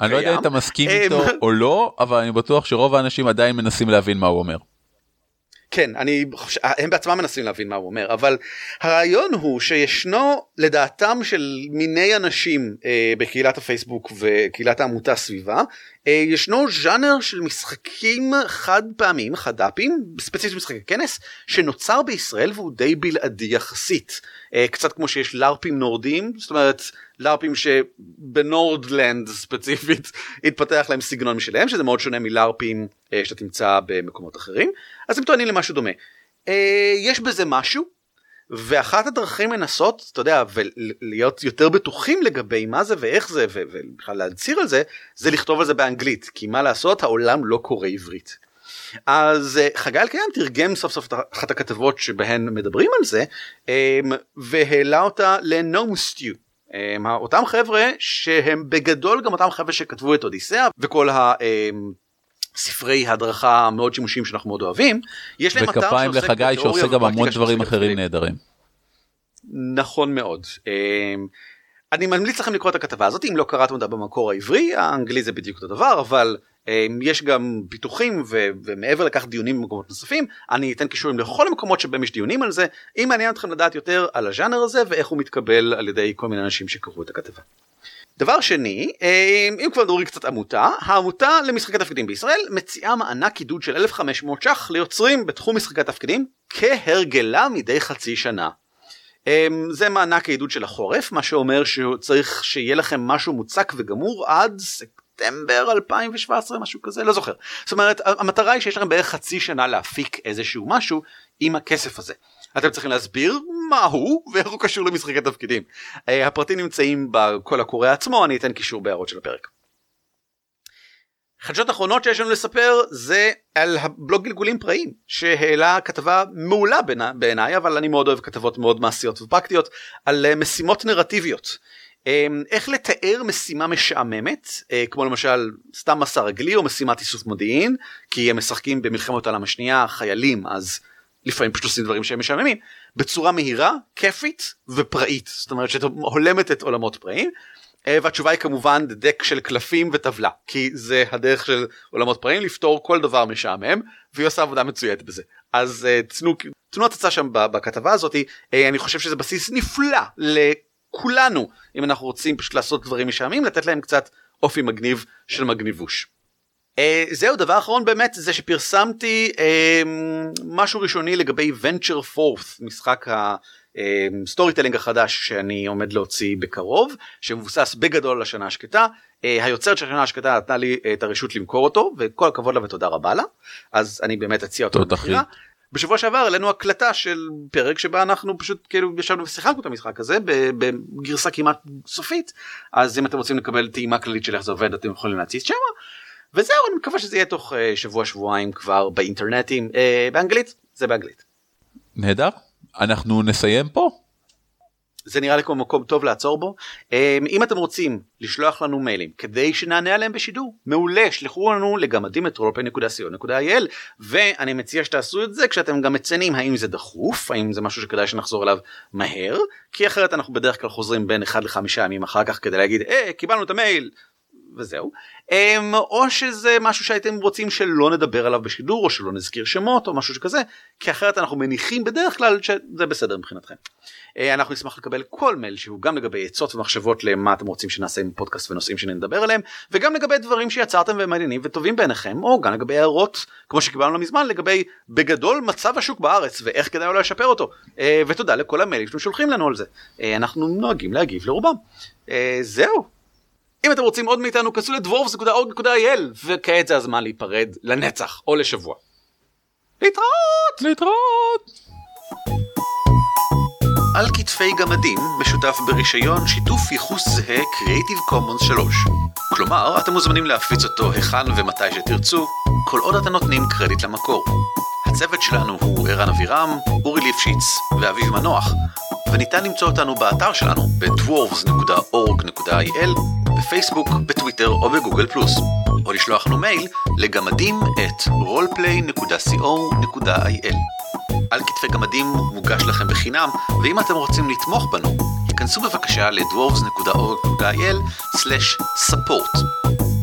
אני לא יודע אם אתה מסכים אה, איתו או לא, אבל אני בטוח שרוב האנשים עדיין מנסים להבין מה הוא אומר. כן, אני חושב, הם בעצמם מנסים להבין מה הוא אומר, אבל הרעיון הוא שישנו לדעתם של מיני אנשים אה, בקהילת הפייסבוק וקהילת העמותה סביבה, אה, ישנו ז'אנר של משחקים חד פעמים, חד"פים, ספציפית משחקי כנס, שנוצר בישראל והוא די בלעדי יחסית. אה, קצת כמו שיש לארפים נורדים, זאת אומרת לארפים שבנורדלנד ספציפית התפתח להם סגנון משלהם, שזה מאוד שונה מלארפים אה, שאתה תמצא במקומות אחרים. אז הם טוענים למשהו דומה. אה, יש בזה משהו, ואחת הדרכים לנסות, אתה יודע, ולהיות יותר בטוחים לגבי מה זה ואיך זה, ובכלל להצהיר על זה, זה לכתוב על זה באנגלית, כי מה לעשות, העולם לא קורא עברית. אז אה, חגי אלקיים תרגם סוף סוף אחת הכתבות שבהן מדברים על זה, אה, והעלה אותה ל-No Stew. אה, אותם חבר'ה שהם בגדול גם אותם חבר'ה שכתבו את אודיסאה וכל ה... ספרי הדרכה מאוד שימושיים שאנחנו מאוד אוהבים. יש להם אתר וכפיים שעוסק לחגי בתיאוריה שעושה גם המון דברים אחרים. נהדרים. נכון מאוד. אמ, אני ממליץ לכם לקרוא את הכתבה הזאת אם לא קראתם אותה במקור העברי האנגלי זה בדיוק אותו דבר אבל אמ, יש גם פיתוחים ו- ומעבר לכך דיונים במקומות נוספים אני אתן קישורים לכל המקומות שבהם יש דיונים על זה אם מעניין אתכם לדעת יותר על הז'אנר הזה ואיך הוא מתקבל על ידי כל מיני אנשים שקראו את הכתבה. דבר שני, אמ, אם כבר מדברים קצת עמותה, העמותה למשחקי תפקידים בישראל מציעה מענק עידוד של 1,500 ש"ח ליוצרים בתחום משחקי תפקידים כהרגלה מדי חצי שנה. אמ, זה מענק העידוד של החורף, מה שאומר שצריך שיהיה לכם משהו מוצק וגמור עד ספטמבר 2017, משהו כזה, לא זוכר. זאת אומרת, המטרה היא שיש לכם בערך חצי שנה להפיק איזשהו משהו עם הכסף הזה. אתם צריכים להסביר מה הוא ואיך הוא קשור למשחקי תפקידים. אה, הפרטים נמצאים בקול הקורא עצמו, אני אתן קישור בהערות של הפרק. חדשות אחרונות שיש לנו לספר זה על הבלוג גלגולים פראיים שהעלה כתבה מעולה בעיני- בעיניי אבל אני מאוד אוהב כתבות מאוד מעשיות ופרקטיות על אה, משימות נרטיביות. אה, איך לתאר משימה משעממת? אה, כמו למשל סתם מסע רגלי או משימת איסוף מודיעין? כי הם משחקים במלחמת העולם השנייה חיילים אז לפעמים פשוט עושים דברים שהם משעממים. בצורה מהירה כיפית ופראית. זאת אומרת שאתה הולמת את עולמות פראיים אה, והתשובה היא כמובן דק של קלפים וטבלה. כי זה הדרך של עולמות פראיים לפתור כל דבר משעמם והיא עושה עבודה מצוינת בזה. אז אה, תנו תנו הצצה שם בכתבה הזאת אני חושב שזה בסיס נפלא לכולנו אם אנחנו רוצים פשוט לעשות דברים משעממים לתת להם קצת אופי מגניב של מגניבוש. אה, זהו דבר אחרון באמת זה שפרסמתי אה, משהו ראשוני לגבי venture forth משחק ה storytelling החדש שאני עומד להוציא בקרוב שמבוסס בגדול על השנה השקטה אה, היוצרת של השנה השקטה נתנה לי אה, את הרשות למכור אותו וכל הכבוד לה ותודה רבה לה אז אני באמת אציע אותו טוב, למכירה. בשבוע שעבר העלינו הקלטה של פרק שבה אנחנו פשוט כאילו ישבנו ושיחקנו את המשחק הזה בגרסה כמעט סופית אז אם אתם רוצים לקבל טעימה כללית של איך זה עובד אתם יכולים להציץ שמה. וזהו אני מקווה שזה יהיה תוך אה, שבוע שבועיים כבר באינטרנטים אה, באנגלית זה באנגלית. נהדר. אנחנו נסיים פה. זה נראה לי כמו מקום טוב לעצור בו. אמ, אם אתם רוצים לשלוח לנו מיילים כדי שנענה עליהם בשידור, מעולה, שלחו לנו לגמדים את roleplay.co.il ואני מציע שתעשו את זה כשאתם גם מציינים האם זה דחוף, האם זה משהו שכדאי שנחזור אליו מהר, כי אחרת אנחנו בדרך כלל חוזרים בין 1 ל-5 ימים אחר כך כדי להגיד, אה, קיבלנו את המייל, וזהו. אמ, או שזה משהו שהייתם רוצים שלא נדבר עליו בשידור או שלא נזכיר שמות או משהו שכזה כי אחרת אנחנו מניחים בדרך כלל שזה בסדר מבחינתכם. אה, אנחנו נשמח לקבל כל מייל שהוא גם לגבי עצות ומחשבות למה אתם רוצים שנעשה עם פודקאסט ונושאים שנדבר עליהם וגם לגבי דברים שיצרתם ומעניינים וטובים בעיניכם או גם לגבי הערות כמו שקיבלנו לא מזמן לגבי בגדול מצב השוק בארץ ואיך כדאי אולי לשפר אותו אה, ותודה לכל המיילים שאתם שולחים לנו על זה אה, אנחנו נוהגים להגיב לרובם זהו אם אתם רוצים עוד מאיתנו כנסו לדוורפס.org.il וכעת זה הזמן להיפרד לנצח או לשבוע. להתראות! להתראות! על כתפי גמדים משותף ברישיון שיתוף ייחוס זהה Creative Commons 3. כלומר, אתם מוזמנים להפיץ אותו היכן ומתי שתרצו, כל עוד אתם נותנים קרדיט למקור. הצוות שלנו הוא ערן אבירם, אורי ליפשיץ ואביב מנוח, וניתן למצוא אותנו באתר שלנו ב-dwarves.org.il, בפייסבוק, בטוויטר או בגוגל פלוס, או לשלוח לנו מייל לגמדים את roleplay.co.il. על כתפי גמדים מוגש לכם בחינם, ואם אתם רוצים לתמוך בנו, כנסו בבקשה ל-dwarves.org.il/support.